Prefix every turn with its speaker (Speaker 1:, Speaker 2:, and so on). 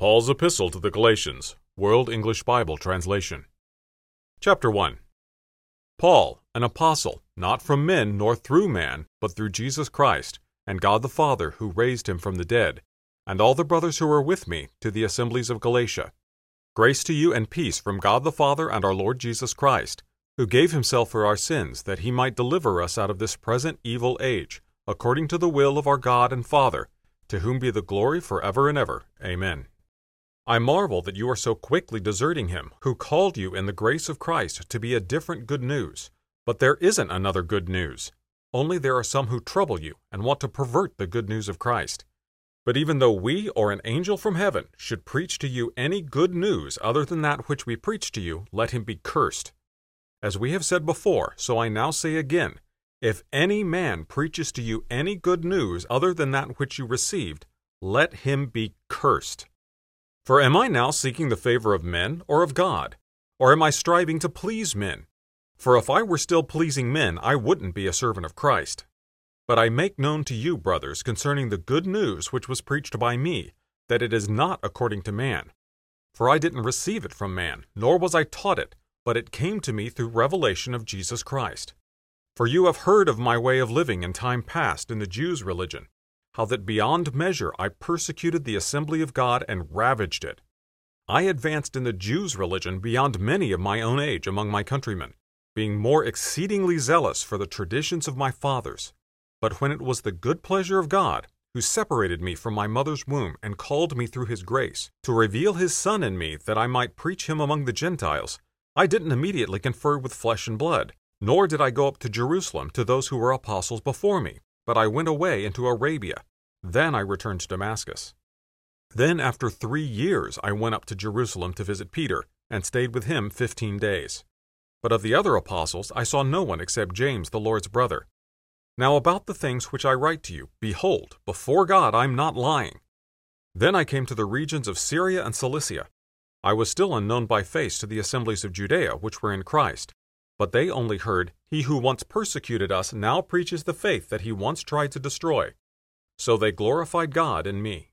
Speaker 1: Paul's Epistle to the Galatians, World English Bible Translation. Chapter 1 Paul, an apostle, not from men nor through man, but through Jesus Christ, and God the Father, who raised him from the dead, and all the brothers who are with me, to the assemblies of Galatia. Grace to you and peace from God the Father and our Lord Jesus Christ, who gave himself for our sins, that he might deliver us out of this present evil age, according to the will of our God and Father, to whom be the glory forever and ever. Amen. I marvel that you are so quickly deserting him, who called you in the grace of Christ to be a different good news. But there isn't another good news. Only there are some who trouble you and want to pervert the good news of Christ. But even though we or an angel from heaven should preach to you any good news other than that which we preach to you, let him be cursed. As we have said before, so I now say again if any man preaches to you any good news other than that which you received, let him be cursed. For am I now seeking the favor of men or of God? Or am I striving to please men? For if I were still pleasing men, I wouldn't be a servant of Christ. But I make known to you, brothers, concerning the good news which was preached by me, that it is not according to man. For I didn't receive it from man, nor was I taught it, but it came to me through revelation of Jesus Christ. For you have heard of my way of living in time past in the Jews' religion how that beyond measure I persecuted the assembly of God and ravaged it. I advanced in the Jews' religion beyond many of my own age among my countrymen, being more exceedingly zealous for the traditions of my fathers. But when it was the good pleasure of God, who separated me from my mother's womb and called me through his grace, to reveal his Son in me that I might preach him among the Gentiles, I didn't immediately confer with flesh and blood, nor did I go up to Jerusalem to those who were apostles before me, but I went away into Arabia, then I returned to Damascus. Then, after three years, I went up to Jerusalem to visit Peter, and stayed with him fifteen days. But of the other apostles I saw no one except James, the Lord's brother. Now about the things which I write to you, behold, before God I am not lying. Then I came to the regions of Syria and Cilicia. I was still unknown by face to the assemblies of Judea, which were in Christ. But they only heard, He who once persecuted us now preaches the faith that he once tried to destroy, so they glorified God in me.